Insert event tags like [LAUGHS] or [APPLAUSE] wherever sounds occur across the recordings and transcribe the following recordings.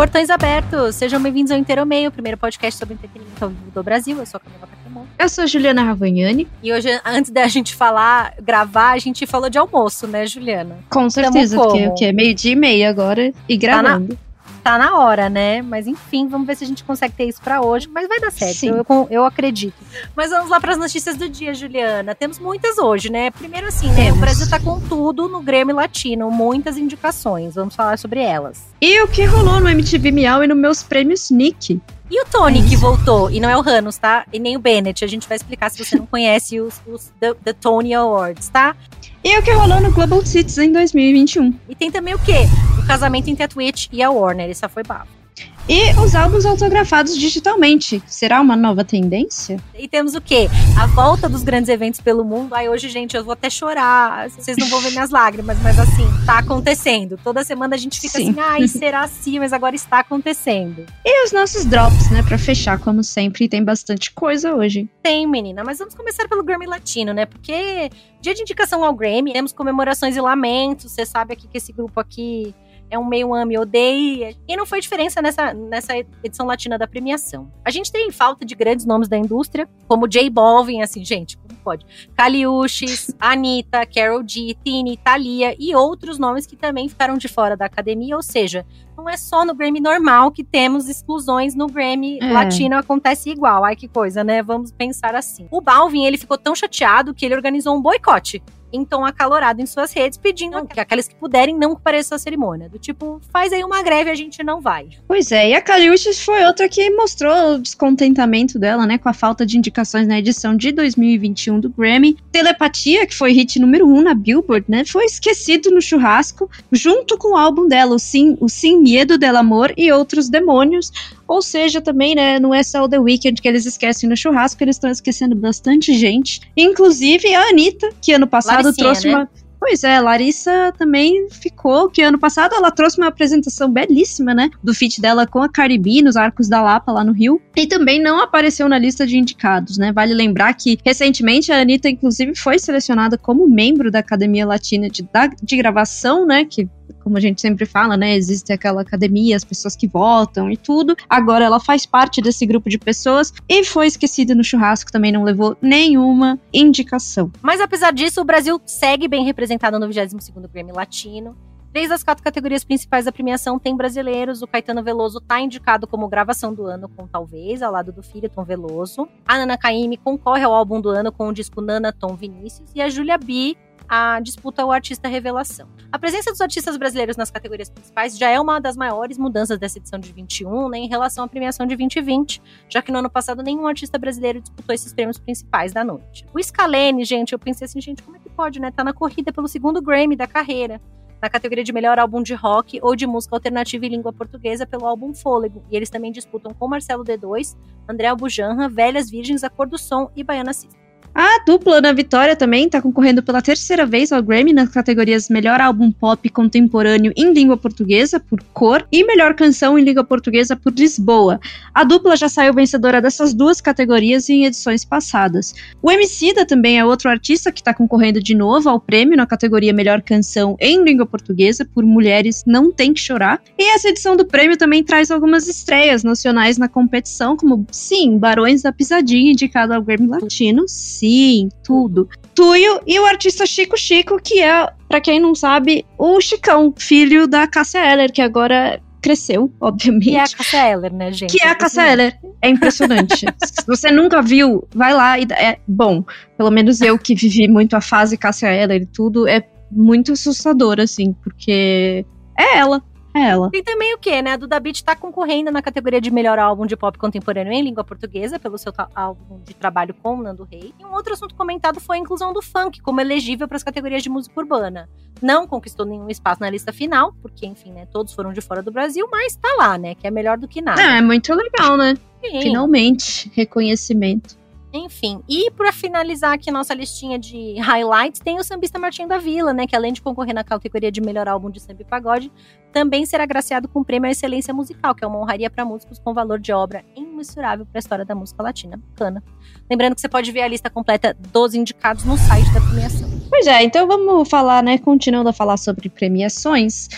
Portões abertos, sejam bem-vindos ao Inteiro Meio, o primeiro podcast sobre entretenimento ao vivo do Brasil. Eu sou a Camila Paquemon. Eu sou a Juliana Ravagnani. E hoje, antes da gente falar, gravar, a gente falou de almoço, né, Juliana? Com certeza, porque o quê? Meio-dia e meia agora e gravando. Tá na tá na hora, né? Mas enfim, vamos ver se a gente consegue ter isso para hoje. Mas vai dar certo, eu, eu, eu, acredito. Mas vamos lá para as notícias do dia, Juliana. Temos muitas hoje, né? Primeiro, assim, né? O Brasil tá com tudo no Grêmio Latino, muitas indicações. Vamos falar sobre elas. E o que rolou no MTV Miau e nos meus prêmios Nick? E o Tony, que voltou, e não é o Ranos, tá? E nem o Bennett. A gente vai explicar se você não conhece os, os the, the Tony Awards, tá? E o que rolou no Global Citizen em 2021. E tem também o quê? O casamento entre a Twitch e a Warner. Isso foi bafo. E os álbuns autografados digitalmente. Será uma nova tendência? E temos o quê? A volta dos grandes eventos pelo mundo. Ai, hoje, gente, eu vou até chorar. Vocês não vão ver minhas lágrimas, mas assim, tá acontecendo. Toda semana a gente fica Sim. assim, ai, será assim? Mas agora está acontecendo. E os nossos drops, né? Pra fechar, como sempre, tem bastante coisa hoje. Tem, menina. Mas vamos começar pelo Grammy Latino, né? Porque dia de indicação ao Grammy, temos comemorações e lamentos. Você sabe aqui que esse grupo aqui é um meio ame odeia. E não foi diferença nessa, nessa edição latina da premiação. A gente tem falta de grandes nomes da indústria, como J Balvin, assim, gente, como pode? Caliuches, [LAUGHS] Anitta, Carol G, Tini, Thalia e outros nomes que também ficaram de fora da academia, ou seja, não é só no Grammy normal que temos exclusões, no Grammy é. latino acontece igual. Ai que coisa, né? Vamos pensar assim. O Balvin, ele ficou tão chateado que ele organizou um boicote em tom acalorado em suas redes, pedindo que aquelas que puderem não compareçam à cerimônia. Do tipo, faz aí uma greve, a gente não vai. Pois é, e a Caliuches foi outra que mostrou o descontentamento dela, né, com a falta de indicações na edição de 2021 do Grammy. Telepatia, que foi hit número um na Billboard, né, foi esquecido no churrasco, junto com o álbum dela, o Sim, o Sim Medo del Amor e Outros Demônios, ou seja, também, né, não é só o The Weeknd que eles esquecem no churrasco, eles estão esquecendo bastante gente. Inclusive a Anitta, que ano passado Laricinha, trouxe né? uma. Pois é, Larissa também ficou, que ano passado ela trouxe uma apresentação belíssima, né? Do feat dela com a Cardi B nos Arcos da Lapa, lá no Rio. E também não apareceu na lista de indicados, né? Vale lembrar que, recentemente, a Anitta, inclusive, foi selecionada como membro da Academia Latina de, de Gravação, né? Que como a gente sempre fala, né? Existe aquela academia, as pessoas que votam e tudo. Agora ela faz parte desse grupo de pessoas e foi esquecida no churrasco, também não levou nenhuma indicação. Mas apesar disso, o Brasil segue bem representado no 22º Grammy Latino. Três das quatro categorias principais da premiação tem brasileiros. O Caetano Veloso está indicado como gravação do ano com Talvez, ao lado do filho Tom Veloso. A Nana Caymmi concorre ao álbum do ano com o disco Nana Tom Vinícius. E a Julia B a disputa o artista revelação. A presença dos artistas brasileiros nas categorias principais já é uma das maiores mudanças dessa edição de 21, né, em relação à premiação de 2020, já que no ano passado nenhum artista brasileiro disputou esses prêmios principais da noite. O Scalene, gente, eu pensei assim, gente, como é que pode, né? Tá na corrida pelo segundo Grammy da carreira na categoria de melhor álbum de rock ou de música alternativa em língua portuguesa pelo álbum Fôlego. E eles também disputam com Marcelo D2, André Albujanra, Velhas Virgens, A Cor do Som e Baiana System. A dupla na Vitória também está concorrendo pela terceira vez ao Grammy nas categorias Melhor Álbum Pop Contemporâneo em Língua Portuguesa, por Cor, e Melhor Canção em Língua Portuguesa, por Lisboa. A dupla já saiu vencedora dessas duas categorias em edições passadas. O Emicida também é outro artista que está concorrendo de novo ao prêmio na categoria Melhor Canção em Língua Portuguesa, por Mulheres Não Tem Que Chorar. E essa edição do prêmio também traz algumas estreias nacionais na competição, como, sim, Barões da Pisadinha, indicado ao Grammy Latino, Sim, tudo. Tuyo e o artista Chico Chico, que é, para quem não sabe, o Chicão, filho da Cássia Eller, que agora cresceu, [LAUGHS] obviamente. Que é a Cássia Eller, né, gente? Que é a Cássia Eller. É impressionante. [LAUGHS] Se você nunca viu, vai lá e é bom. Pelo menos eu que vivi muito a fase Cássia Eller e tudo, é muito assustador, assim, porque é ela. Ela. Tem também o quê, né? A Duda Beat tá concorrendo na categoria de melhor álbum de pop contemporâneo em língua portuguesa, pelo seu álbum de trabalho com Nando Rei. E um outro assunto comentado foi a inclusão do funk como elegível para as categorias de música urbana. Não conquistou nenhum espaço na lista final, porque, enfim, né? Todos foram de fora do Brasil, mas tá lá, né? Que é melhor do que nada. É, é muito legal, né? Sim. Finalmente, reconhecimento. Enfim, e para finalizar aqui nossa listinha de highlights, tem o sambista Martinho da Vila, né, que além de concorrer na categoria de melhor álbum de samba e pagode, também será agraciado com o prêmio à excelência musical, que é uma honraria para músicos com valor de obra imensurável para a história da música latina. Bacana. Lembrando que você pode ver a lista completa dos indicados no site da premiação. Pois é, então vamos falar, né, continuando a falar sobre premiações.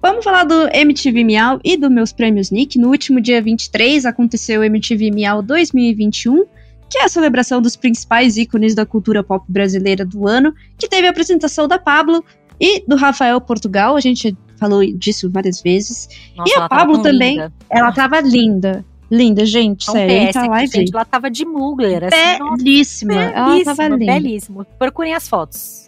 Vamos falar do MTV Miau e dos meus prêmios Nick. No último dia 23 aconteceu o MTV Miau 2021, que é a celebração dos principais ícones da cultura pop brasileira do ano, que teve a apresentação da Pablo e do Rafael Portugal. A gente falou disso várias vezes. Nossa, e a Pablo também, linda. ela tava linda. Linda, gente, Então, sério. Entra aqui, lá e vê. gente, ela tava de Mugler, assim, nossa, Belíssima. Ela tava linda. belíssimo. Procurem as fotos.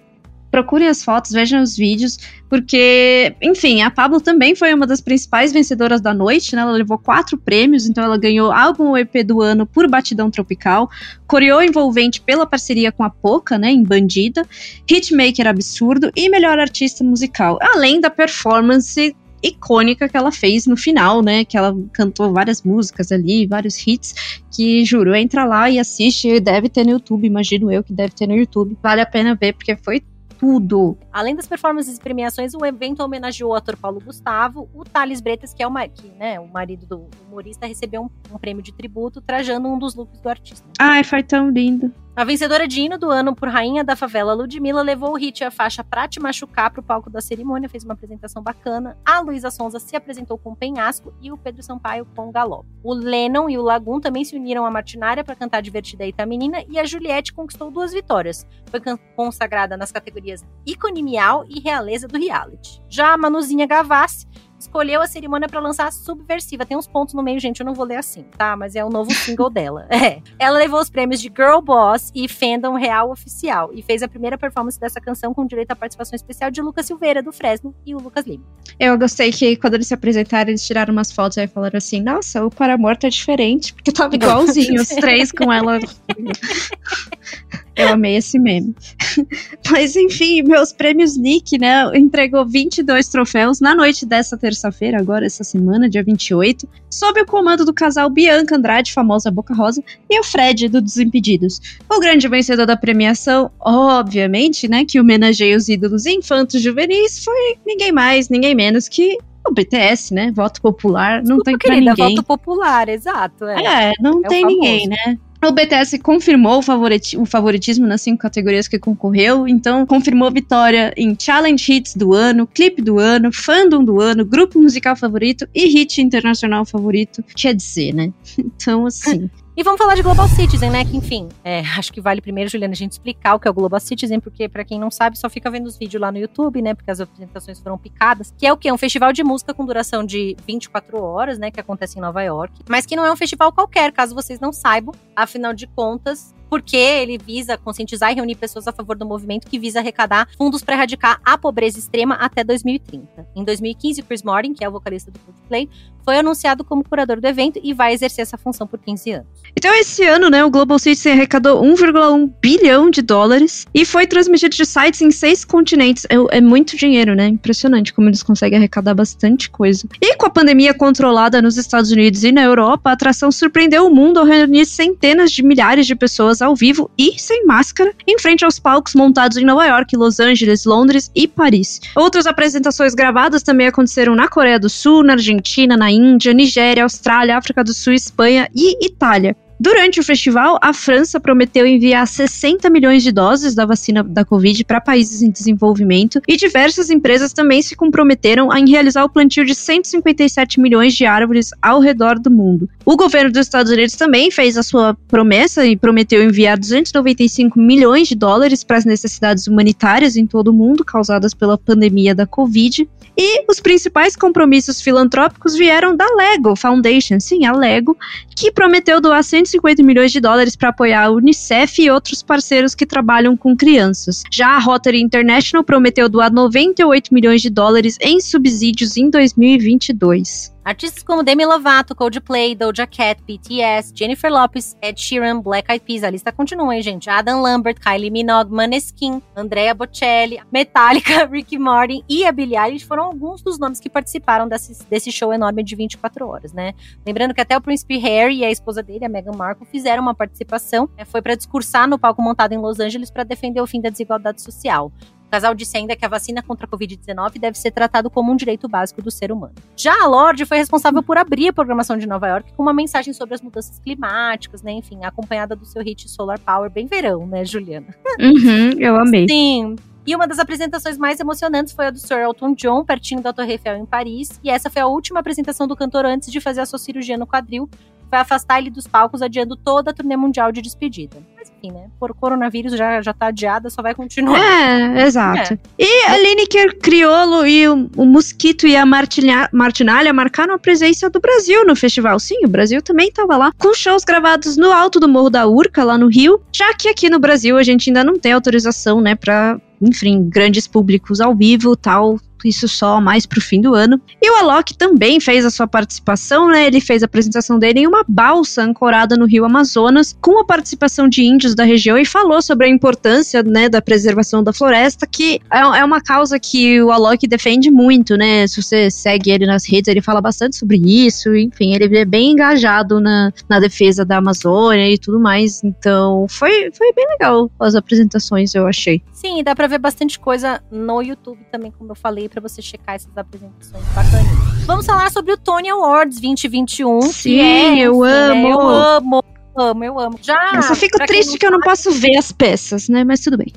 Procurem as fotos, vejam os vídeos, porque, enfim, a Pablo também foi uma das principais vencedoras da noite, né? Ela levou quatro prêmios, então ela ganhou álbum EP do ano por Batidão Tropical, coreou envolvente pela parceria com a Poca, né, em Bandida, hitmaker absurdo e melhor artista musical, além da performance icônica que ela fez no final, né? Que ela cantou várias músicas ali, vários hits, que juro, entra lá e assiste, deve ter no YouTube, imagino eu que deve ter no YouTube. Vale a pena ver, porque foi tudo. Além das performances e premiações, o evento homenageou o ator Paulo Gustavo, o Thales Bretas, que é o, ma- que, né, o marido do humorista, recebeu um, um prêmio de tributo, trajando um dos looks do artista. Ai, foi tão lindo. A vencedora de hino do ano por Rainha da Favela, Ludmilla, levou o hit e a faixa Pra Te Machucar pro palco da cerimônia, fez uma apresentação bacana. A Luísa Sonza se apresentou com Penhasco e o Pedro Sampaio com Galope. O Lennon e o Lagum também se uniram à Martinária para cantar Divertida Eita Menina e a Juliette conquistou duas vitórias. Foi consagrada nas categorias Iconimial e Realeza do Reality. Já a Manuzinha Gavassi escolheu a cerimônia para lançar Subversiva. Tem uns pontos no meio, gente, eu não vou ler assim, tá? Mas é o novo single [LAUGHS] dela. É. Ela levou os prêmios de Girl Boss e Fandom Real Oficial e fez a primeira performance dessa canção com direito à participação especial de Lucas Silveira, do Fresno, e o Lucas Lima. Eu gostei que quando eles se apresentaram, eles tiraram umas fotos e falaram assim: Nossa, o Paramore tá diferente, porque tava igualzinho os três [LAUGHS] com ela. [LAUGHS] Eu amei esse meme. [LAUGHS] Mas enfim, meus prêmios Nick, né? Entregou 22 troféus na noite dessa terça-feira, agora essa semana, dia 28, sob o comando do casal Bianca Andrade, famosa Boca Rosa, e o Fred, do Desimpedidos. O grande vencedor da premiação, obviamente, né, que homenageia os ídolos infantos juvenis, foi ninguém mais, ninguém menos que o BTS, né? Voto popular, não Desculpa, tem pra querida, ninguém. voto popular, exato. É. É, não É tem ninguém, né? O BTS confirmou o, favoriti- o favoritismo nas cinco categorias que concorreu, então confirmou vitória em Challenge Hits do ano, Clipe do ano, Fandom do ano, Grupo Musical favorito e Hit Internacional favorito. Quer dizer, né? [LAUGHS] Então, assim. E vamos falar de Global Citizen, né? Que, enfim, é, [LAUGHS] acho que vale primeiro, Juliana, a gente explicar o que é o Global Citizen, porque, pra quem não sabe, só fica vendo os vídeos lá no YouTube, né? Porque as apresentações foram picadas. Que é o quê? Um festival de música com duração de 24 horas, né? Que acontece em Nova York. Mas que não é um festival qualquer, caso vocês não saibam. Afinal de contas, porque ele visa conscientizar e reunir pessoas a favor do movimento que visa arrecadar fundos para erradicar a pobreza extrema até 2030. Em 2015, Chris Martin, que é o vocalista do Coldplay, foi anunciado como curador do evento e vai exercer essa função por 15 anos. Então, esse ano, né, o Global Citizen arrecadou 1,1 bilhão de dólares e foi transmitido de sites em seis continentes. É, é muito dinheiro, né? Impressionante como eles conseguem arrecadar bastante coisa. E com a pandemia controlada nos Estados Unidos e na Europa, a atração surpreendeu o mundo ao reunir centenas de milhares de pessoas ao vivo e sem máscara em frente aos palcos montados em Nova York, Los Angeles, Londres e Paris. Outras apresentações gravadas também aconteceram na Coreia do Sul, na Argentina, na Índia, Nigéria, Austrália, África do Sul, Espanha e Itália. Durante o festival, a França prometeu enviar 60 milhões de doses da vacina da Covid para países em desenvolvimento e diversas empresas também se comprometeram em realizar o plantio de 157 milhões de árvores ao redor do mundo. O governo dos Estados Unidos também fez a sua promessa e prometeu enviar 295 milhões de dólares para as necessidades humanitárias em todo o mundo causadas pela pandemia da Covid. E os principais compromissos filantrópicos vieram da Lego Foundation, sim, a Lego, que prometeu doar 150 milhões de dólares para apoiar a Unicef e outros parceiros que trabalham com crianças. Já a Rotary International prometeu doar 98 milhões de dólares em subsídios em 2022. Artistas como Demi Lovato, Coldplay, Doja Cat, BTS, Jennifer Lopez, Ed Sheeran, Black Eyed Peas, a lista continua, hein, gente? Adam Lambert, Kylie Minogue, Maneskin, Andrea Bocelli, Metallica, [LAUGHS] Ricky Martin e a Billie Eilish foram alguns dos nomes que participaram desse, desse show enorme de 24 horas, né? Lembrando que até o príncipe Harry e a esposa dele, a Meghan Markle, fizeram uma participação, né, foi para discursar no palco montado em Los Angeles para defender o fim da desigualdade social. O casal disse ainda que a vacina contra a Covid-19 deve ser tratado como um direito básico do ser humano. Já a Lorde foi responsável por abrir a programação de Nova York com uma mensagem sobre as mudanças climáticas, né? Enfim, acompanhada do seu hit Solar Power, bem verão, né, Juliana? Uhum, eu amei. Sim. E uma das apresentações mais emocionantes foi a do Sir Elton John, pertinho da Torre Eiffel em Paris. E essa foi a última apresentação do cantor antes de fazer a sua cirurgia no quadril, vai afastar ele dos palcos, adiando toda a turnê mundial de despedida. Mas enfim, né? Por coronavírus já, já tá adiada, só vai continuar. É, exato. É. E a Lineker Criolo e o, o Mosquito e a Martinha, Martinalha marcaram a presença do Brasil no festival. Sim, o Brasil também tava lá, com shows gravados no alto do Morro da Urca, lá no Rio, já que aqui no Brasil a gente ainda não tem autorização, né, pra enfim, grandes públicos ao vivo, tal, isso só mais pro fim do ano. E o Alok também fez a sua participação, né? Ele fez a apresentação dele em uma balsa ancorada no Rio Amazonas, com a participação de índios da região e falou sobre a importância, né, da preservação da floresta, que é, é uma causa que o Alok defende muito, né? Se você segue ele nas redes, ele fala bastante sobre isso, enfim, ele é bem engajado na, na defesa da Amazônia e tudo mais. Então, foi, foi bem legal as apresentações, eu achei. Sim, dá pra ver bastante coisa no YouTube também, como eu falei, para você checar essas apresentações bacaninhas. Vamos falar sobre o Tony Awards 2021. Sim, é, eu enfim, amo. Né, eu amo, amo, eu amo. Já, eu só fico triste que eu não posso ver as peças, né? Mas tudo bem.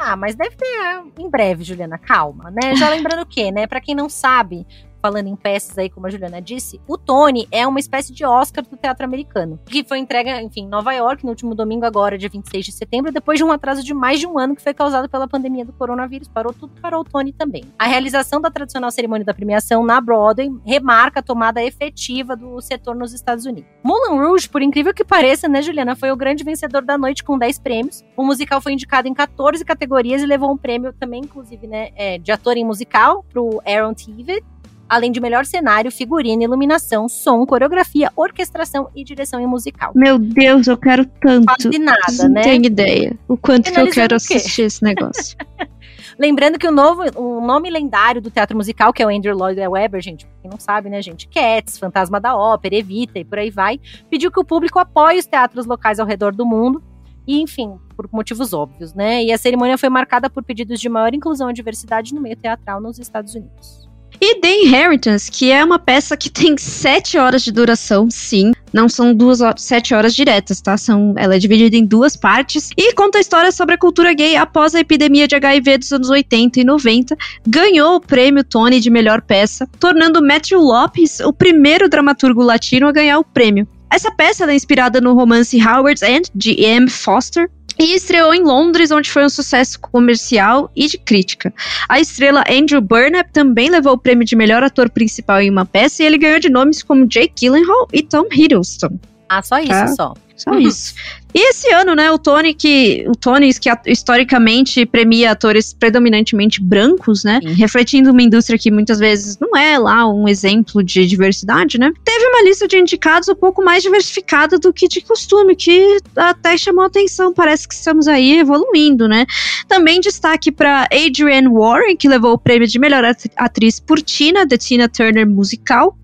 Ah, mas deve ter em breve, Juliana, calma, né? Já lembrando o quê, né? Para quem não sabe, falando em peças aí, como a Juliana disse, o Tony é uma espécie de Oscar do teatro americano, que foi entregue, enfim, em Nova York no último domingo agora, dia 26 de setembro, depois de um atraso de mais de um ano que foi causado pela pandemia do coronavírus. Parou tudo, parou o Tony também. A realização da tradicional cerimônia da premiação na Broadway remarca a tomada efetiva do setor nos Estados Unidos. Moulin Rouge, por incrível que pareça, né, Juliana, foi o grande vencedor da noite com 10 prêmios. O musical foi indicado em 14 categorias e levou um prêmio também, inclusive, né, é, de ator em musical pro Aaron Tveit além de melhor cenário, figurino, iluminação, som, coreografia, orquestração e direção em musical. Meu Deus, eu quero tanto. Quase nada, Não né? Não tenho ideia o quanto que eu quero assistir esse negócio. [LAUGHS] Lembrando que o novo, o nome lendário do teatro musical, que é o Andrew Lloyd Webber, gente, quem não sabe, né, gente? Cats, Fantasma da Ópera, Evita e por aí vai, pediu que o público apoie os teatros locais ao redor do mundo. E, enfim, por motivos óbvios, né? E a cerimônia foi marcada por pedidos de maior inclusão e diversidade no meio teatral nos Estados Unidos. E The Inheritance, que é uma peça que tem sete horas de duração, sim. Não são duas sete horas diretas, tá? São, ela é dividida em duas partes e conta a história sobre a cultura gay após a epidemia de HIV dos anos 80 e 90. Ganhou o prêmio Tony de melhor peça, tornando Matthew Lopes o primeiro dramaturgo latino a ganhar o prêmio. Essa peça é inspirada no romance Howard's End, de E.M. Foster, e estreou em Londres, onde foi um sucesso comercial e de crítica. A estrela Andrew Burnap também levou o prêmio de melhor ator principal em uma peça e ele ganhou de nomes como Jake Gyllenhaal e Tom Hiddleston. Ah, só isso, tá? só. Só uhum. isso. E esse ano, né, o Tony que o Tony que historicamente premia atores predominantemente brancos, né, Sim. refletindo uma indústria que muitas vezes não é lá um exemplo de diversidade, né? Teve uma lista de indicados um pouco mais diversificada do que de costume, que até chamou atenção. Parece que estamos aí evoluindo, né? Também destaque para Adrienne Warren, que levou o prêmio de melhor atriz por Tina, The Tina Turner Musical.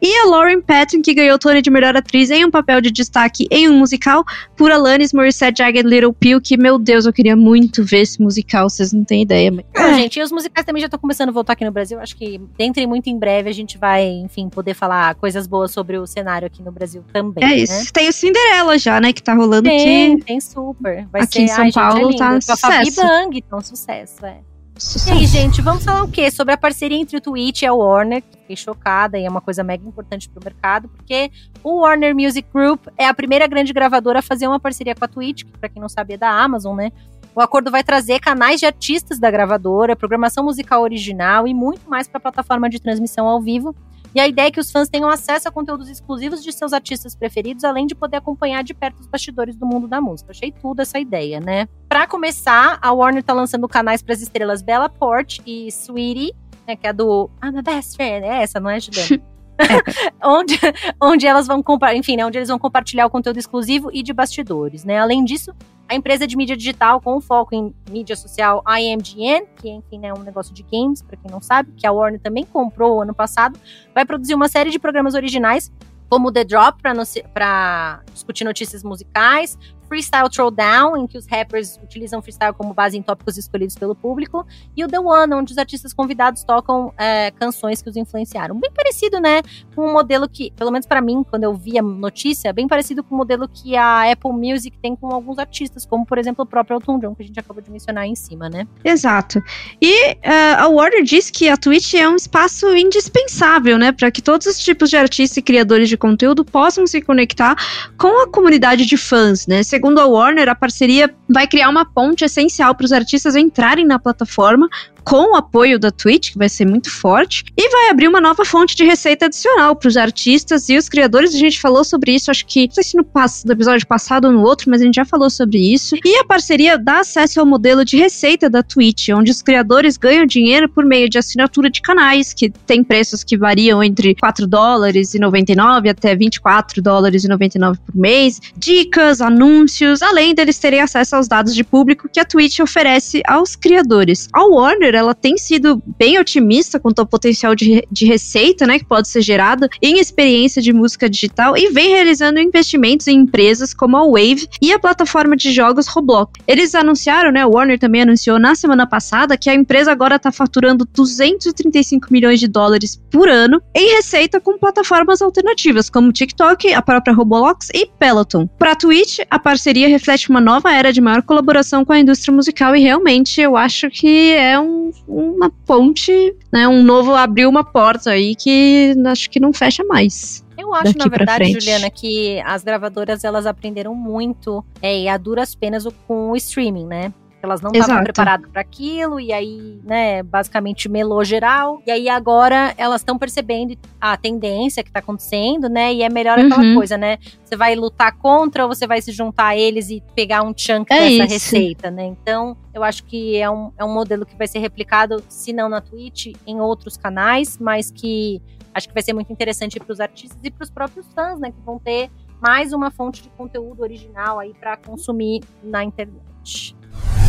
E a Lauren Patton, que ganhou o Tony de melhor atriz em um papel de destaque em um musical, por Alanis Morissette Jagged Little Pill, que, meu Deus, eu queria muito ver esse musical, vocês não têm ideia. Mas... Não, é. gente, e os musicais também já estão começando a voltar aqui no Brasil. Acho que dentro e muito em breve a gente vai, enfim, poder falar coisas boas sobre o cenário aqui no Brasil também. É isso. Né? Tem o Cinderela já, né, que tá rolando tem, aqui. Tem, super. Vai aqui ser, em São ai, Paulo gente, é tá Com a Fabi Bang, então sucesso, é. E aí, gente, vamos falar o quê? Sobre a parceria entre o Twitch e a Warner. Fiquei chocada e é uma coisa mega importante pro mercado, porque o Warner Music Group é a primeira grande gravadora a fazer uma parceria com a Twitch, que pra quem não sabe é da Amazon, né? O acordo vai trazer canais de artistas da gravadora, programação musical original e muito mais para a plataforma de transmissão ao vivo. E a ideia é que os fãs tenham acesso a conteúdos exclusivos de seus artistas preferidos, além de poder acompanhar de perto os bastidores do mundo da música. Achei tudo essa ideia, né? Para começar, a Warner tá lançando canais para as estrelas Bella Porte e Sweetie, né, que é do I'm the best friend. É essa, não é, Juliana? [LAUGHS] [LAUGHS] onde, onde elas vão enfim, né, onde eles vão compartilhar o conteúdo exclusivo e de bastidores, né? Além disso, a empresa de mídia digital com foco em mídia social IMGN, que enfim é um negócio de games, para quem não sabe, que a Warner também comprou ano passado, vai produzir uma série de programas originais como The Drop para discutir notícias musicais, Freestyle Throwdown, em que os rappers utilizam freestyle como base em tópicos escolhidos pelo público, e o The One, onde os artistas convidados tocam é, canções que os influenciaram. Bem parecido, né, com um modelo que, pelo menos para mim, quando eu vi a notícia, bem parecido com o modelo que a Apple Music tem com alguns artistas, como por exemplo o próprio Elton John, que a gente acabou de mencionar aí em cima, né? Exato. E uh, a Warner diz que a Twitch é um espaço indispensável, né, para que todos os tipos de artistas e criadores de conteúdo possam se conectar com a comunidade de fãs, né? Segundo a Warner, a parceria vai criar uma ponte essencial para os artistas entrarem na plataforma com o apoio da Twitch, que vai ser muito forte, e vai abrir uma nova fonte de receita adicional para os artistas e os criadores. A gente falou sobre isso, acho que, não sei se no, no episódio passado ou no outro, mas a gente já falou sobre isso. E a parceria dá acesso ao modelo de receita da Twitch, onde os criadores ganham dinheiro por meio de assinatura de canais, que tem preços que variam entre 4 dólares e 99 até 24 dólares e 99 por mês, dicas, anúncios, além deles terem acesso aos dados de público que a Twitch oferece aos criadores. A Warner ela tem sido bem otimista quanto ao potencial de, de receita, né, que pode ser gerada em experiência de música digital e vem realizando investimentos em empresas como a Wave e a plataforma de jogos Roblox. Eles anunciaram, né, Warner também anunciou na semana passada que a empresa agora está faturando 235 milhões de dólares por ano em receita com plataformas alternativas como TikTok, a própria Roblox e Peloton. Para a Twitch, a parceria reflete uma nova era de maior colaboração com a indústria musical e realmente eu acho que é um uma ponte, né? Um novo abriu uma porta aí que acho que não fecha mais. Eu acho, na verdade, Juliana, que as gravadoras elas aprenderam muito é, e a duras penas com o streaming, né? Elas não estavam preparadas para aquilo, e aí, né, basicamente melou geral. E aí agora elas estão percebendo a tendência que tá acontecendo, né? E é melhor aquela uhum. coisa, né? Você vai lutar contra ou você vai se juntar a eles e pegar um chunk é dessa isso. receita, né? Então, eu acho que é um, é um modelo que vai ser replicado, se não na Twitch, em outros canais, mas que acho que vai ser muito interessante para os artistas e para os próprios fãs, né? Que vão ter mais uma fonte de conteúdo original aí para consumir na internet.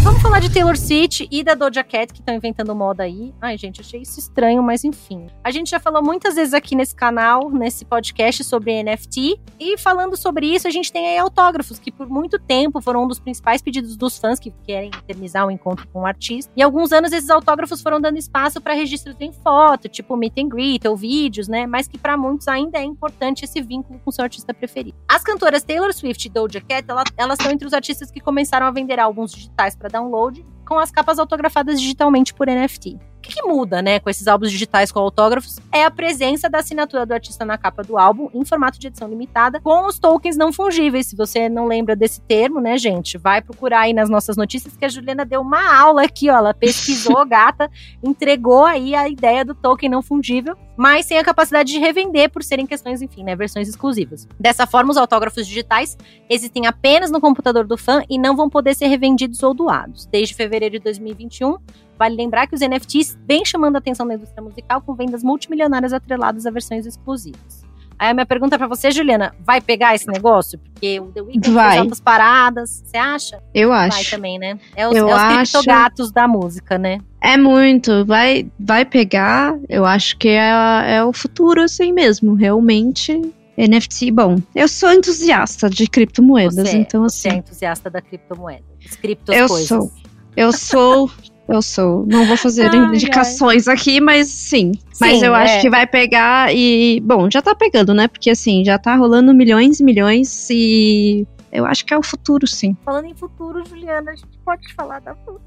Vamos falar de Taylor Swift e da Doja Cat, que estão inventando moda aí. Ai, gente, achei isso estranho, mas enfim. A gente já falou muitas vezes aqui nesse canal, nesse podcast sobre NFT. E falando sobre isso, a gente tem aí autógrafos, que por muito tempo foram um dos principais pedidos dos fãs que querem eternizar um encontro com um artista. E alguns anos esses autógrafos foram dando espaço para registros em foto, tipo meet and greet ou vídeos, né? Mas que para muitos ainda é importante esse vínculo com seu artista preferido. As cantoras Taylor Swift e Doja Cat, elas estão entre os artistas que começaram a vender álbuns digitais para download com as capas autografadas digitalmente por NFT. O que, que, muda, né, com esses álbuns digitais com autógrafos é a presença da assinatura do artista na capa do álbum em formato de edição limitada com os tokens não fungíveis. Se você não lembra desse termo, né, gente, vai procurar aí nas nossas notícias que a Juliana deu uma aula aqui, ó, ela pesquisou, [LAUGHS] gata, entregou aí a ideia do token não fungível, mas sem a capacidade de revender por serem questões, enfim, né, versões exclusivas. Dessa forma, os autógrafos digitais existem apenas no computador do fã e não vão poder ser revendidos ou doados. Desde fevereiro de 2021, Vale lembrar que os NFTs vêm chamando a atenção da indústria musical com vendas multimilionárias atreladas a versões exclusivas. Aí a minha pergunta para você, Juliana, vai pegar esse negócio? Porque o The Weeknd vai. fez altas paradas, você acha? Eu acho. Vai também, né? É os, eu é os criptogatos da música, né? É muito, vai, vai pegar, eu acho que é, é o futuro assim mesmo, realmente NFT, bom, eu sou entusiasta de criptomoedas, você, então assim. Você é assim, entusiasta da criptomoeda, das eu. Sou, eu sou [LAUGHS] Eu sou. Não vou fazer ai, indicações ai. aqui, mas sim. sim mas eu é. acho que vai pegar e. Bom, já tá pegando, né? Porque assim, já tá rolando milhões e milhões e. Eu acho que é o futuro, sim. Falando em futuro, Juliana, a gente pode falar da fruta.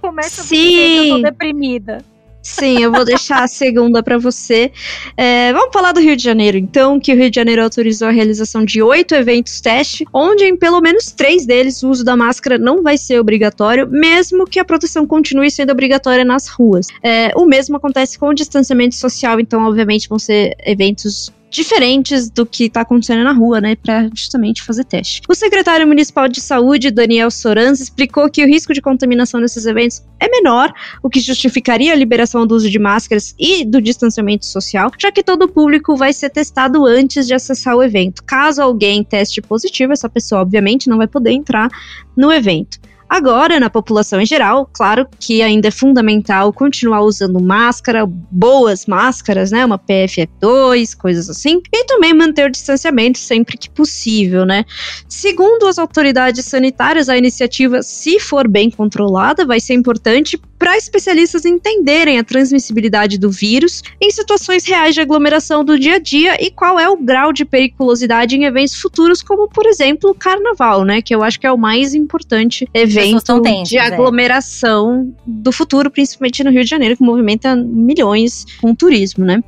Começa sim. a eu tô deprimida. Sim, eu vou deixar a segunda para você. É, vamos falar do Rio de Janeiro, então, que o Rio de Janeiro autorizou a realização de oito eventos teste, onde em pelo menos três deles o uso da máscara não vai ser obrigatório, mesmo que a proteção continue sendo obrigatória nas ruas. É, o mesmo acontece com o distanciamento social, então, obviamente, vão ser eventos diferentes do que está acontecendo na rua, né, para justamente fazer teste. O secretário municipal de saúde, Daniel Sorans, explicou que o risco de contaminação nesses eventos é menor, o que justificaria a liberação do uso de máscaras e do distanciamento social, já que todo o público vai ser testado antes de acessar o evento. Caso alguém teste positivo, essa pessoa obviamente não vai poder entrar no evento. Agora, na população em geral, claro que ainda é fundamental continuar usando máscara, boas máscaras, né? Uma PFF2, coisas assim, e também manter o distanciamento sempre que possível, né? Segundo as autoridades sanitárias, a iniciativa, se for bem controlada, vai ser importante para especialistas entenderem a transmissibilidade do vírus em situações reais de aglomeração do dia a dia e qual é o grau de periculosidade em eventos futuros, como por exemplo o carnaval, né? Que eu acho que é o mais importante evento de é. aglomeração é. do futuro, principalmente no Rio de Janeiro, que movimenta milhões com turismo, né?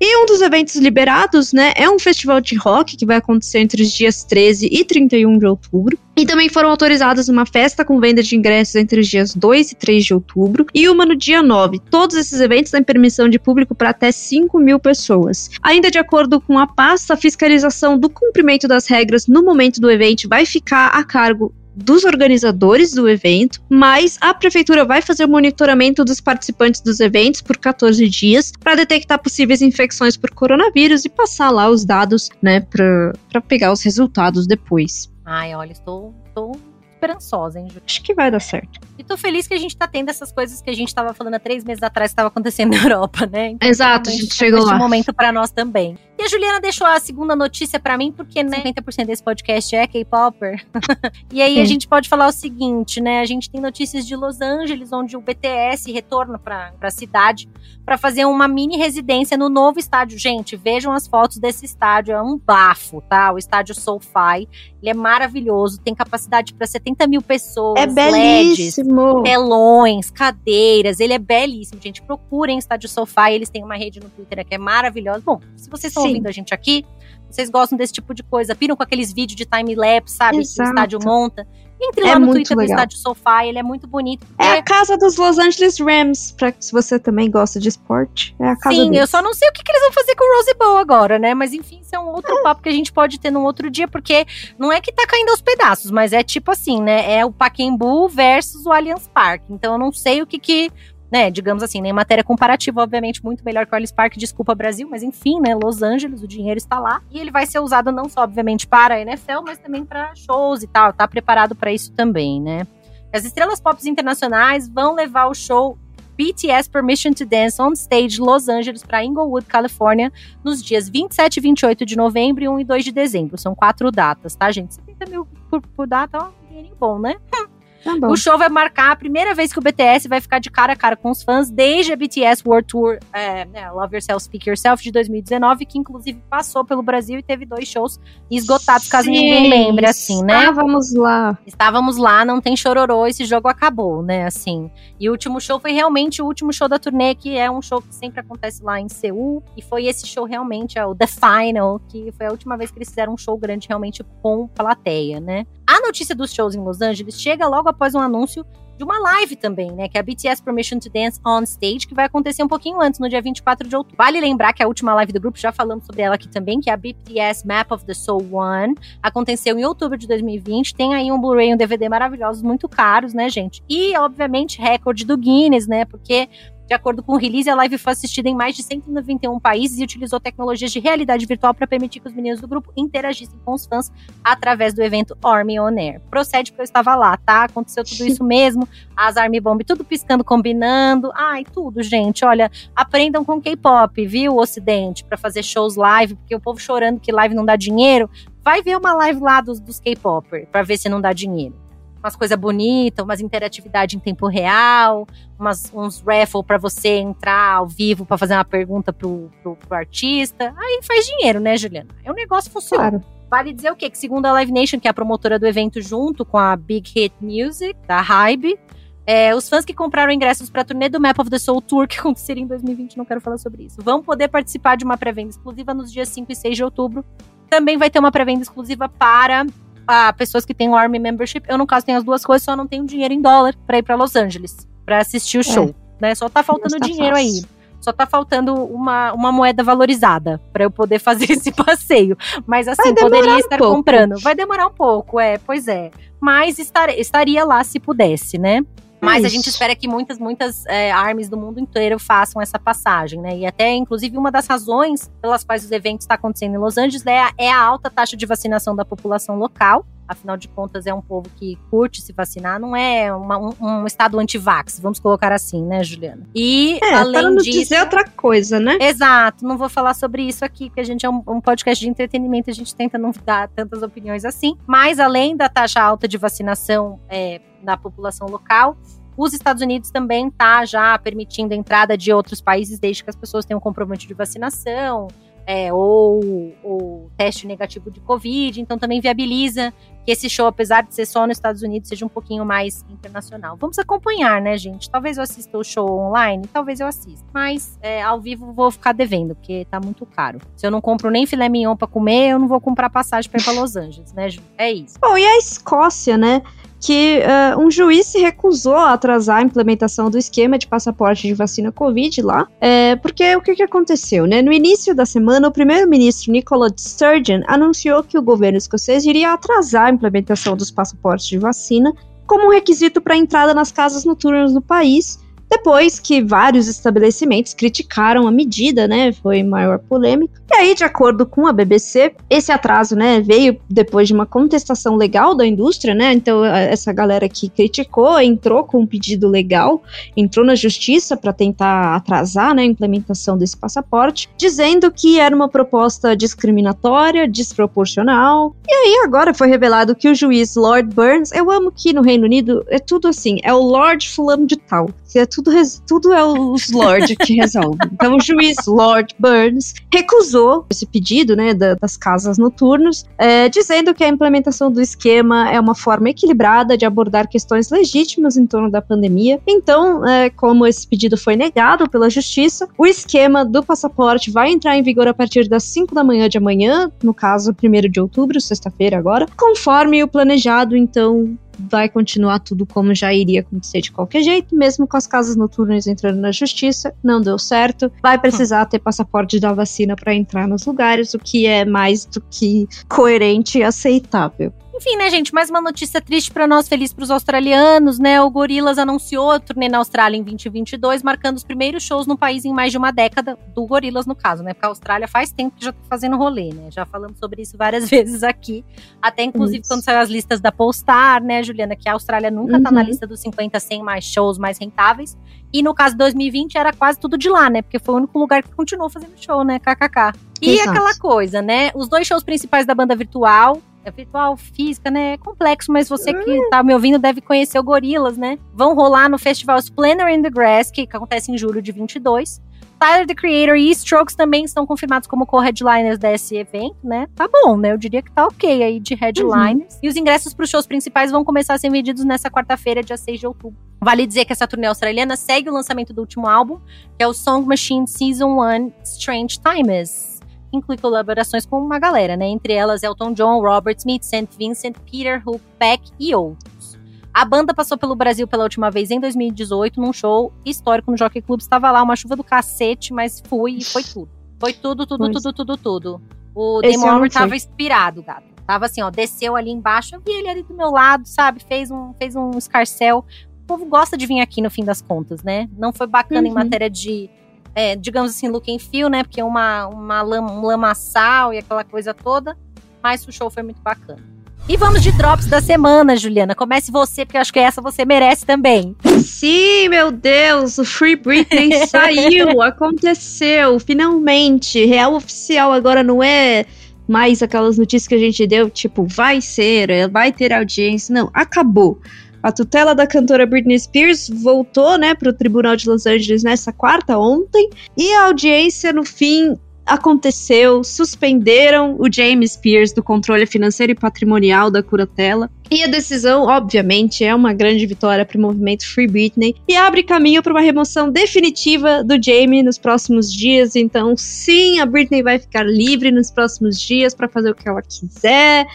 E um dos eventos liberados, né, é um festival de rock que vai acontecer entre os dias 13 e 31 de outubro. E também foram autorizadas uma festa com venda de ingressos entre os dias 2 e 3 de outubro e uma no dia 9. Todos esses eventos têm permissão de público para até 5 mil pessoas. Ainda de acordo com a pasta, a fiscalização do cumprimento das regras no momento do evento vai ficar a cargo dos organizadores do evento, mas a prefeitura vai fazer o monitoramento dos participantes dos eventos por 14 dias para detectar possíveis infecções por coronavírus e passar lá os dados, né, para pegar os resultados depois. Ai, olha, estou, estou esperançosa, hein, Ju? Acho que vai dar certo. E tô feliz que a gente tá tendo essas coisas que a gente tava falando há três meses atrás que estava acontecendo na Europa, né? Então, Exato, a gente chegou lá. momento para nós também. E a Juliana deixou a segunda notícia para mim, porque, né, 50% desse podcast é K-Popper. [LAUGHS] e aí Sim. a gente pode falar o seguinte, né? A gente tem notícias de Los Angeles, onde o BTS retorna pra, pra cidade para fazer uma mini residência no novo estádio. Gente, vejam as fotos desse estádio, é um bafo, tá? O estádio SoFi. Ele é maravilhoso, tem capacidade para 70 mil pessoas. É belíssimo. LEDs, telões, cadeiras. Ele é belíssimo, gente. Procurem Estádio SoFi, eles têm uma rede no Twitter que é maravilhosa. Bom, se vocês estão ouvindo a gente aqui, vocês gostam desse tipo de coisa, piram com aqueles vídeos de time-lapse, sabe? Exato. Que o estádio monta. Entre lá é no Twitter legal. do Estádio Sofá, ele é muito bonito. É a casa dos Los Angeles Rams, pra se você também gosta de esporte. É a casa Sim, deles. eu só não sei o que, que, eles vão fazer com o Rose Bowl agora, né? Mas enfim, isso é um outro é. papo que a gente pode ter num outro dia, porque não é que tá caindo aos pedaços, mas é tipo assim, né? É o Pacaembu versus o Allianz Parque. Então eu não sei o que que né, digamos assim, nem matéria comparativa, obviamente, muito melhor que o Alice Park, desculpa Brasil, mas enfim, né, Los Angeles, o dinheiro está lá, e ele vai ser usado não só, obviamente, para a NFL, mas também para shows e tal, tá preparado para isso também, né. As estrelas pop internacionais vão levar o show BTS Permission to Dance on Stage Los Angeles para Inglewood, Califórnia, nos dias 27 e 28 de novembro e 1 e 2 de dezembro. São quatro datas, tá, gente? 70 mil por, por data, ó, dinheirinho bom, né? [LAUGHS] Tá o show vai marcar a primeira vez que o BTS vai ficar de cara a cara com os fãs desde a BTS World Tour é, né, Love Yourself, Speak Yourself de 2019, que inclusive passou pelo Brasil e teve dois shows esgotados, Sim, caso ninguém lembre, assim, né? Estávamos lá. Estávamos lá, não tem chororô, esse jogo acabou, né, assim. E o último show foi realmente o último show da turnê, que é um show que sempre acontece lá em Seul, e foi esse show realmente, é o The Final, que foi a última vez que eles fizeram um show grande realmente com plateia, né? A notícia dos shows em Los Angeles chega logo após um anúncio de uma live também, né? Que é a BTS Permission to Dance on Stage, que vai acontecer um pouquinho antes, no dia 24 de outubro. Vale lembrar que a última live do grupo, já falamos sobre ela aqui também, que é a BTS Map of the Soul One, aconteceu em outubro de 2020. Tem aí um Blu-ray e um DVD maravilhosos, muito caros, né, gente? E, obviamente, recorde do Guinness, né? Porque de acordo com o release, a live foi assistida em mais de 191 países e utilizou tecnologias de realidade virtual para permitir que os meninos do grupo interagissem com os fãs através do evento Army On Air. Procede porque eu estava lá, tá? Aconteceu tudo isso [LAUGHS] mesmo. As Army Bomb tudo piscando, combinando. Ai, tudo, gente. Olha, aprendam com K-pop, viu, o Ocidente, para fazer shows live, porque o povo chorando que live não dá dinheiro. Vai ver uma live lá dos, dos K-popper para ver se não dá dinheiro umas coisas bonitas, umas interatividade em tempo real, umas, uns raffle para você entrar ao vivo para fazer uma pergunta pro, pro, pro, artista. Aí faz dinheiro, né, Juliana? É um negócio funciona. Claro. Vale dizer o quê? Que segundo a Live Nation, que é a promotora do evento junto com a Big Hit Music, da Hybe, é, os fãs que compraram ingressos para a turnê do Map of the Soul Tour, [LAUGHS] que aconteceria em 2020, não quero falar sobre isso, vão poder participar de uma pré-venda exclusiva nos dias 5 e 6 de outubro. Também vai ter uma pré-venda exclusiva para a pessoas que têm o Army Membership. Eu, no caso, tenho as duas coisas, só não tenho dinheiro em dólar para ir para Los Angeles para assistir o é. show. É. Né? Só tá faltando tá dinheiro fácil. aí. Só tá faltando uma, uma moeda valorizada para eu poder [LAUGHS] fazer esse passeio. Mas assim, poderia estar comprando. Vai demorar um pouco, é, pois é. Mas estar, estaria lá se pudesse, né? Mas a gente espera que muitas, muitas é, armies do mundo inteiro façam essa passagem, né? E até, inclusive, uma das razões pelas quais os eventos está acontecendo em Los Angeles é a, é a alta taxa de vacinação da população local. Afinal de contas, é um povo que curte se vacinar, não é uma- um, um estado anti-vax, vamos colocar assim, né, Juliana? E, É, além para não disso. dizer outra coisa, né? Exato, não vou falar sobre isso aqui, porque a gente é um, um podcast de entretenimento, a gente tenta não dar tantas opiniões assim. Mas além da taxa alta de vacinação é, na população local, os Estados Unidos também tá já permitindo a entrada de outros países desde que as pessoas tenham compromisso de vacinação. é, ou, ou teste negativo de Covid, então também viabiliza que esse show, apesar de ser só nos Estados Unidos, seja um pouquinho mais internacional. Vamos acompanhar, né, gente? Talvez eu assista o show online, talvez eu assista. Mas é, ao vivo vou ficar devendo, porque tá muito caro. Se eu não compro nem filé mignon pra comer, eu não vou comprar passagem pra ir pra Los Angeles, né, Ju? É isso. Bom, e a Escócia, né? Que eh, um juiz se recusou a atrasar a implementação do esquema de passaporte de vacina Covid lá. É, porque o que, que aconteceu, né? No início da semana, o primeiro-ministro Nicola Sturgeon anunciou que o governo escocês iria atrasar a implementação dos passaportes de vacina como um requisito para a entrada nas casas noturnas do país. Depois que vários estabelecimentos criticaram a medida, né? Foi maior polêmica. E aí, de acordo com a BBC, esse atraso, né, veio depois de uma contestação legal da indústria, né? Então, essa galera que criticou entrou com um pedido legal, entrou na justiça para tentar atrasar né, a implementação desse passaporte, dizendo que era uma proposta discriminatória, desproporcional. E aí, agora foi revelado que o juiz Lord Burns, eu amo que no Reino Unido é tudo assim, é o Lord Fulano de Tal. É tudo, res- tudo é os Lord que resolvem. Então, o juiz Lord Burns recusou esse pedido, né, da- das casas noturnas, é, dizendo que a implementação do esquema é uma forma equilibrada de abordar questões legítimas em torno da pandemia. Então, é, como esse pedido foi negado pela justiça, o esquema do passaporte vai entrar em vigor a partir das 5 da manhã de amanhã, no caso, 1 de outubro, sexta-feira agora, conforme o planejado, então. Vai continuar tudo como já iria acontecer de qualquer jeito, mesmo com as casas noturnas entrando na justiça, não deu certo. Vai precisar ter passaporte da vacina para entrar nos lugares, o que é mais do que coerente e aceitável. Enfim, né, gente, mais uma notícia triste pra nós, feliz pros australianos, né? O Gorillaz anunciou a turnê na Austrália em 2022, marcando os primeiros shows no país em mais de uma década, do Gorillaz no caso, né? Porque a Austrália faz tempo que já tá fazendo rolê, né? Já falamos sobre isso várias [LAUGHS] vezes aqui. Até inclusive Isso. quando saiu as listas da Polestar, né, Juliana, que a Austrália nunca tá na Uhum. lista dos 50, 100 mais shows mais rentáveis. E no caso de 2020 era quase tudo de lá, né? Porque foi o único lugar que continuou fazendo show, né? KKK. E Exato. aquela coisa, né? Os dois shows principais da banda virtual, é virtual, física, né? É complexo, mas você que tá me ouvindo deve conhecer o Gorilas, né? Vão rolar no festival Splendor in the Grass, que acontece em julho de 22. Tyler, The Creator e Strokes também estão confirmados como co-headliners desse evento, né? Tá bom, né? Eu diria que tá ok aí de headliners. E os ingressos para os shows principais vão começar a ser vendidos nessa quarta-feira, dia 6 de outubro. Vale dizer que essa turnê australiana segue o lançamento do último álbum, que é o Song Machine Season 1 Strange Times. Inclui colaborações com uma galera, né? Entre elas Elton John, Robert Smith, St. Vincent, Peter Hook, Peck e outros. A banda passou pelo Brasil pela última vez em 2018, num show histórico no Jockey Club. Estava lá uma chuva do cacete, mas fui e foi tudo. Foi tudo, tudo, Pois. tudo, tudo, tudo. O Esse Damon eu não Albarn tava fui. inspirado, gato. Tava assim, ó, desceu ali embaixo, eu vi ele ali do meu lado, sabe? Fez um, fez um escarcel. O povo gosta de vir aqui no fim das contas, né? Não foi bacana em Uhum. matéria de, é, digamos assim, look and feel, né? Porque é uma, uma lama, um lamaçal e aquela coisa toda. Mas o show foi muito bacana. E vamos de drops da semana, Juliana. Comece você, porque eu acho que essa você merece também. Sim, meu Deus, o Free Britney [LAUGHS] saiu, aconteceu, finalmente. Real oficial agora não é mais aquelas notícias que a gente deu, tipo, vai ser, é, vai ter audiência. Não, acabou. A tutela da cantora Britney Spears voltou, né, para o Tribunal de Los Angeles nessa quarta ontem, e a audiência no fim aconteceu, suspenderam o James Spears do controle financeiro e patrimonial da curatela. E a decisão, obviamente, é uma grande vitória para o movimento Free Britney e abre caminho para uma remoção definitiva do Jamie nos próximos dias. Então, sim, a Britney vai ficar livre nos próximos dias para fazer o que ela quiser.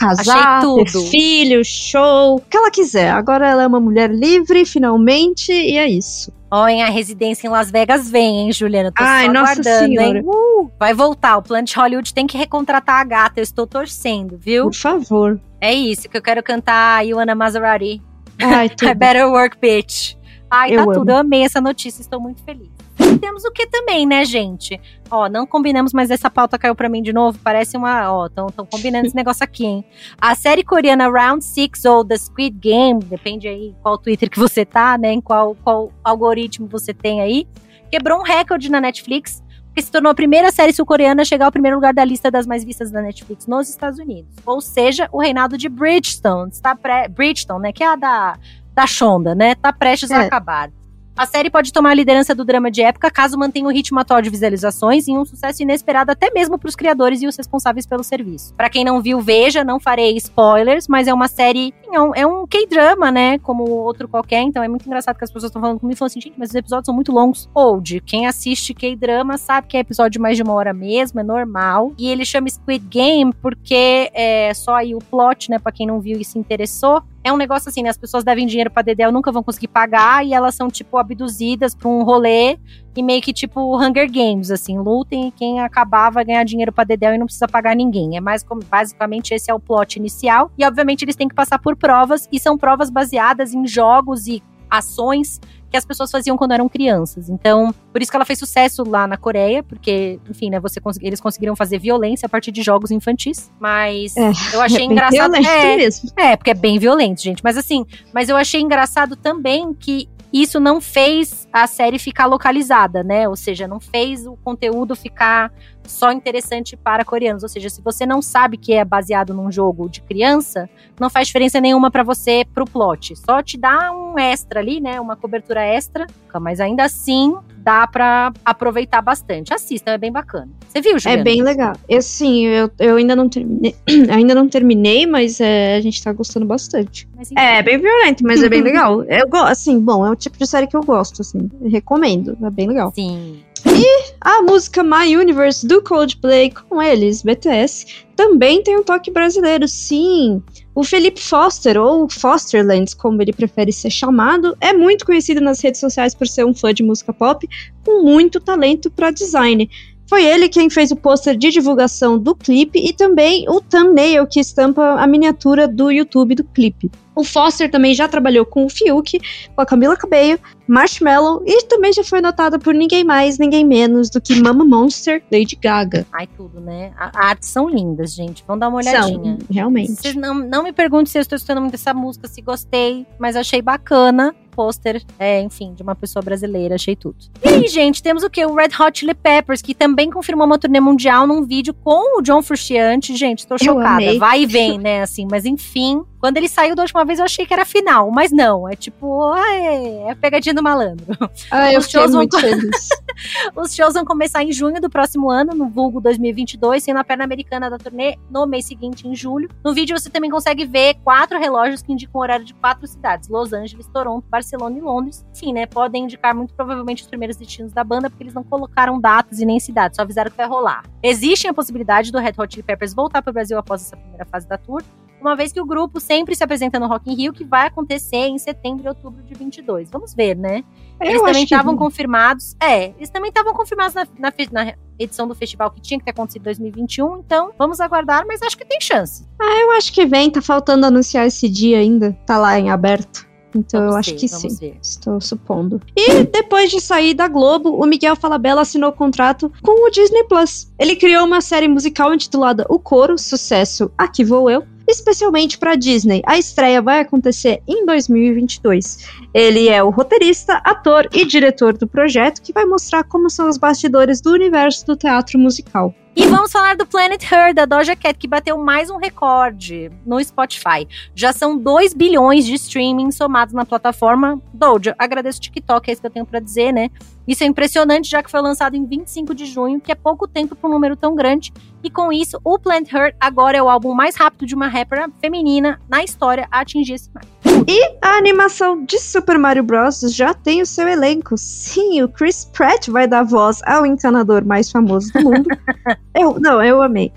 Casar, Achei ter tudo. filho, show, o que ela quiser. Agora ela é uma mulher livre, finalmente, e é isso. Hein, a residência em Las Vegas vem, hein, Juliana? Tô Ai, só nossa senhora. hein? Uh, vai voltar. O Planet Hollywood tem que recontratar a gata. Eu estou torcendo, viu? Por favor. É isso que eu quero cantar, Ioana Maserati. Ai, [LAUGHS] I better work, bitch. Ai, Eu tá amo. tudo. Eu amei essa notícia, estou muito feliz. E temos o que também, né, gente? Ó, não combinamos, mas essa pauta caiu pra mim de novo. Parece uma. Ó, tão, tão combinando esse negócio aqui, hein? A série coreana Round Six ou The Squid Game, depende aí qual Twitter que você tá, né? Em qual, qual algoritmo você tem aí, quebrou um recorde na Netflix. Porque se tornou a primeira série sul-coreana a chegar ao primeiro lugar da lista das mais vistas da Netflix nos Estados Unidos. Ou seja, o reinado de Bridgestone está pré. Bridgestone, né? Que é a da, da Shonda, né? Tá prestes a É. acabar. A série pode tomar a liderança do drama de época caso mantenha o ritmo atual de visualizações e um sucesso inesperado até mesmo para os criadores e os responsáveis pelo serviço. Para quem não viu, veja, não farei spoilers, mas é uma série, é um, é um K-drama, né, como outro qualquer, então é muito engraçado que as pessoas estão falando comigo e falando assim, gente, mas os episódios são muito longos. Old, quem assiste K-drama sabe que é episódio de mais de uma hora mesmo, é normal. E ele chama Squid Game porque é só aí o plot, né, para quem não viu e se interessou, é um negócio assim, né? As pessoas devem dinheiro pra Dedel, nunca vão conseguir pagar, e elas são, tipo, abduzidas pra um rolê e meio que tipo Hunger Games, assim, lutem e quem acabar vai ganhar dinheiro pra Dedel e não precisa pagar ninguém. É mais como, basicamente, esse é o plot inicial. E obviamente eles têm que passar por provas, e são provas baseadas em jogos e ações que as pessoas faziam quando eram crianças. Então, por isso que ela fez sucesso lá na Coreia, porque, enfim, né, você cons- eles conseguiram fazer violência a partir de jogos infantis. Mas É, eu achei é engraçado. É, mesmo. é, porque é bem violento, gente. Mas assim, mas eu achei engraçado também que isso não fez a série ficar localizada, né? Ou seja, não fez o conteúdo ficar só interessante para coreanos. Ou seja, se você não sabe que é baseado num jogo de criança, não faz diferença nenhuma para você pro plot. Só te dá um extra ali, né? Uma cobertura extra. Mas ainda assim, dá pra aproveitar bastante. Assista, é bem bacana. Você viu, É Juliana? bem legal. Eu, sim, eu, eu ainda não terminei, [CLEARS THROAT] ainda não terminei, mas é, a gente tá gostando bastante. Mas. É, é bem violento, mas é bem legal. Eu gosto, assim, bom, é o tipo de série que eu gosto, assim, recomendo, é bem legal. Sim. A música My Universe do Coldplay com eles, BTS, também tem um toque brasileiro, sim. O Felipe Foster, ou Fosterlands, como ele prefere ser chamado, é muito conhecido nas redes sociais por ser um fã de música pop com muito talento para design. Foi ele quem fez o pôster de divulgação do clipe e também o thumbnail que estampa a miniatura do YouTube do clipe. O Foster também já trabalhou com o Fiuk, com a Camila Cabello, Marshmallow e também já foi notada por ninguém mais, ninguém menos do que Mama Monster, Lady Gaga. Ai, tudo, né? A- artes são lindas, gente. Vamos dar uma olhadinha. São, realmente. Vocês não, não me pergunte se eu estou escutando muito essa música, se gostei, mas achei bacana. Pôster, é, enfim, de uma pessoa brasileira, achei tudo. E aí, gente, temos o que? O Red Hot Chili Peppers, que também confirmou uma turnê mundial num vídeo com o John Frusciante. Gente, tô chocada. Vai e vem, né, assim, mas enfim. Quando ele saiu da última vez, eu achei que era final, mas não. É tipo, ah, é, é pegadinha do malandro. Ah, eu Os fiquei shows vão muito feliz. [LAUGHS] Os shows vão começar em junho do próximo ano, no vulgo 2022, sendo a perna americana da turnê no mês seguinte, em julho. No vídeo você também consegue ver quatro relógios que indicam o horário de quatro cidades: Los Angeles, Toronto, Barcelona e Londres. Enfim, né? Podem indicar muito provavelmente os primeiros destinos da banda, porque eles não colocaram datas e nem cidades, só avisaram que vai rolar. Existe a possibilidade do Red Hot Chili Peppers voltar para o Brasil após essa primeira fase da tour, uma vez que o grupo sempre se apresenta no Rock in Rio, que vai acontecer em setembro e outubro de 22. Vamos ver, né? Eles eu também acho que estavam confirmados. É, eles também estavam confirmados na, na na edição do festival que tinha que ter acontecido em 2021. Então, vamos aguardar, mas acho que tem chance. eu acho que vem, tá faltando anunciar esse dia ainda, tá lá em aberto. Então Vamos eu acho ver, que sim. ver. Estou supondo. E depois de sair da Globo, o Miguel Falabella assinou contrato com o Disney Plus. Ele criou uma série musical intitulada O Coro, sucesso Aqui Vou Eu, especialmente para Disney. A estreia vai acontecer em 2022. Ele é o roteirista, ator e diretor do projeto, que vai mostrar como são os bastidores do universo do teatro musical. E vamos falar do Planet Her, da Doja Cat, que bateu mais um recorde no Spotify. Já são 2 bilhões de streaming somados na plataforma. Doja, agradeço o TikTok, é isso que eu tenho pra dizer, né? Isso é impressionante, já que foi lançado em 25 de junho, que é pouco tempo para um número tão grande. E com isso, o Planet Her agora é o álbum mais rápido de uma rapper feminina na história a atingir esse marco. A animação de Super Mario Bros. já tem o seu elenco. Sim, o Chris Pratt vai dar voz ao encanador mais famoso do mundo. [LAUGHS] eu, não, eu amei.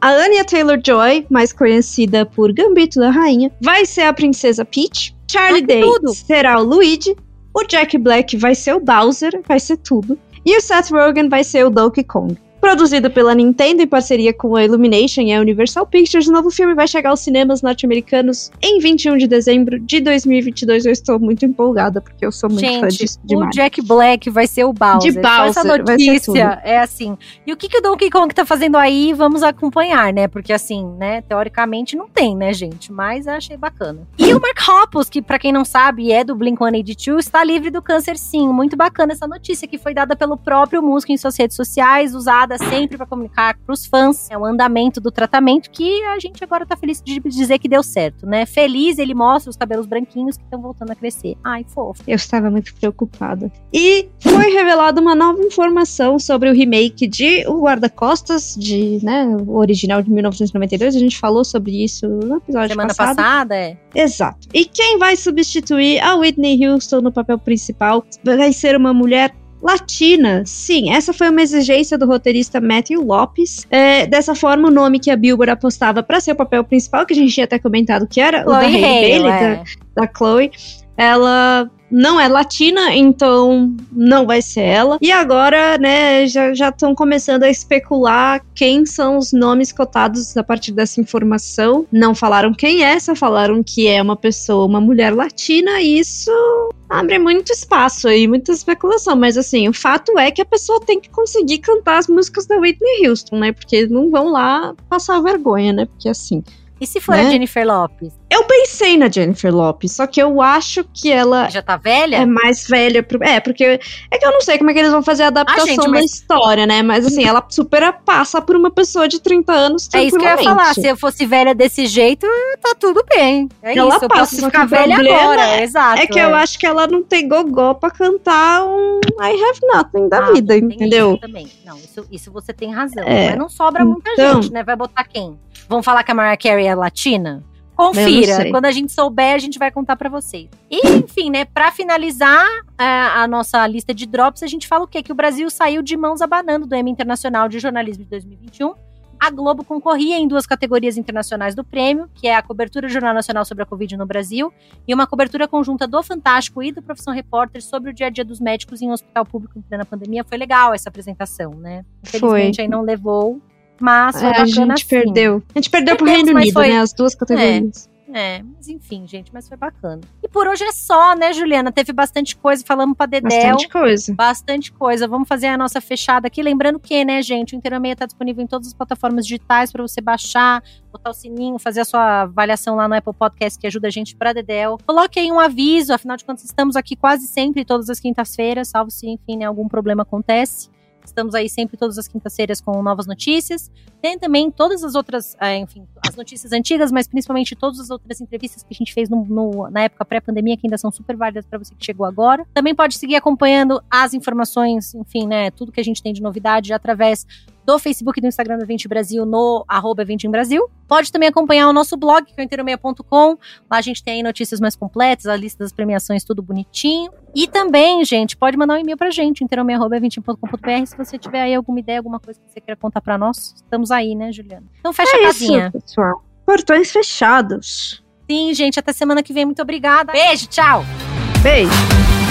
A Anya Taylor-Joy, mais conhecida por Gambito da Rainha, vai ser a Princesa Peach. Charlie Day tudo! será o Luigi. O Jack Black vai ser o Bowser, vai ser tudo. E o Seth Rogen vai ser o Donkey Kong. Produzido pela Nintendo em parceria com a Illumination e a Universal Pictures, o novo filme vai chegar aos cinemas norte-americanos em 21 de dezembro de 2022. Eu estou muito empolgada, porque eu sou muito Gente, fã disso o demais. Jack Black vai ser o Bowser. De essa Bowser, ser notícia é assim. E o que, que o Donkey Kong tá fazendo aí, vamos acompanhar, né? Porque assim, né, teoricamente não tem, né, gente? Mas achei bacana. E o Mark Hoppus, que pra quem não sabe é do Blink-182, está livre do câncer sim. Muito bacana essa notícia que foi dada pelo próprio músico em suas redes sociais, usada sempre pra comunicar pros fãs. É o andamento do tratamento que a gente agora tá feliz de dizer que deu certo, né? Feliz, ele mostra os cabelos branquinhos que estão voltando a crescer. Ai, fofo. Eu estava muito preocupada. E foi revelada uma nova informação sobre o remake de O Guarda-Costas, de, né, o original de 1992. A gente falou sobre isso no episódio Semana passado. passada, é. Exato. E quem vai substituir a Whitney Houston no papel principal vai ser uma mulher latina. Sim, essa foi uma exigência do roteirista Matthew Lopes. É, dessa forma, o nome que a Billboard apostava para ser o papel principal, que a gente tinha até comentado que era o da Chloe Hailey Hale, Bailey, é. da, da Chloe, ela não é latina, então não vai ser ela. E agora, né, já estão começando a especular quem são os nomes cotados a partir dessa informação. Não falaram quem é, só falaram que é uma pessoa, uma mulher latina, e isso abre muito espaço aí, muita especulação. Mas assim, o fato é que a pessoa tem que conseguir cantar as músicas da Whitney Houston, né? Porque não vão lá passar vergonha, né? Porque assim. E se for Né? a Jennifer Lopes? Eu pensei na Jennifer Lopes, só que eu acho que ela Já tá velha? é mais velha. Pro... É, porque. É que eu não sei como é que eles vão fazer a adaptação Ah, gente, da mas- história, né? Mas assim, ela super passa por uma pessoa de 30 anos. É isso que eu ia falar. Se eu fosse velha desse jeito, tá tudo bem. É Ela isso, eu passa, posso ficar velha agora. Exato. É que eu acho que ela não tem gogó pra cantar um I Have Nothing da Ah, vida, entendeu? isso também. Não, isso, isso você tem razão. É. Mas não sobra muita Então- gente, né? Vai botar quem? Vão falar que a Mariah Carey é latina? Confira. Quando a gente souber, a gente vai contar pra vocês. E, enfim, né? Pra finalizar é, a nossa lista de drops, a gente fala o quê? Que o Brasil saiu de mãos abanando do Emmy Internacional de Jornalismo de 2021. A Globo concorria em duas categorias internacionais do prêmio, que é a cobertura do Jornal Nacional sobre a Covid no Brasil e uma cobertura conjunta do Fantástico e do Profissão Repórter sobre o dia a dia dos médicos em um hospital público em plena pandemia. Foi legal essa apresentação, né? Infelizmente aí não levou, mas foi É, a bacana gente sim. perdeu. A gente perdeu pro Perdemos, Reino Unido, foi- né? As duas categorias. É, mas enfim, gente, mas foi bacana. E por hoje é só, né, Juliana? Teve bastante coisa, falamos pra Dedéu. Bastante coisa. Bastante coisa. Vamos fazer a nossa fechada aqui. Lembrando que, né, gente, o Inteiro Meia está disponível em todas as plataformas digitais para você baixar, botar o sininho, fazer a sua avaliação lá no Apple Podcast, que ajuda a gente para Dedel. Coloque aí um aviso, afinal de contas, estamos aqui quase sempre, todas as quintas-feiras, salvo se, enfim, né, algum problema acontece. Estamos aí sempre todas as quintas-feiras com novas notícias. Tem também todas as outras, eh, enfim, as notícias antigas, mas principalmente todas as outras entrevistas que a gente fez no- no- na época pré-pandemia, que ainda são super válidas para você que chegou agora. Também pode seguir acompanhando as informações, enfim, né, tudo que a gente tem de novidade através do Facebook e do Instagram do Evento Brasil no arroba Evento em Brasil. Pode também acompanhar o nosso blog, que é o inteiromeia.com. Lá a gente tem aí notícias mais completas, a lista das premiações, tudo bonitinho. E também, gente, pode mandar um e-mail pra gente, inteiromeia.com.br, se você tiver aí alguma ideia, alguma coisa que você queira contar pra nós. Estamos aí, né, Juliana? Então fecha a É casinha. isso, pessoal. Portões fechados. Sim, gente, até semana que vem. Muito obrigada. Beijo, tchau! Beijo.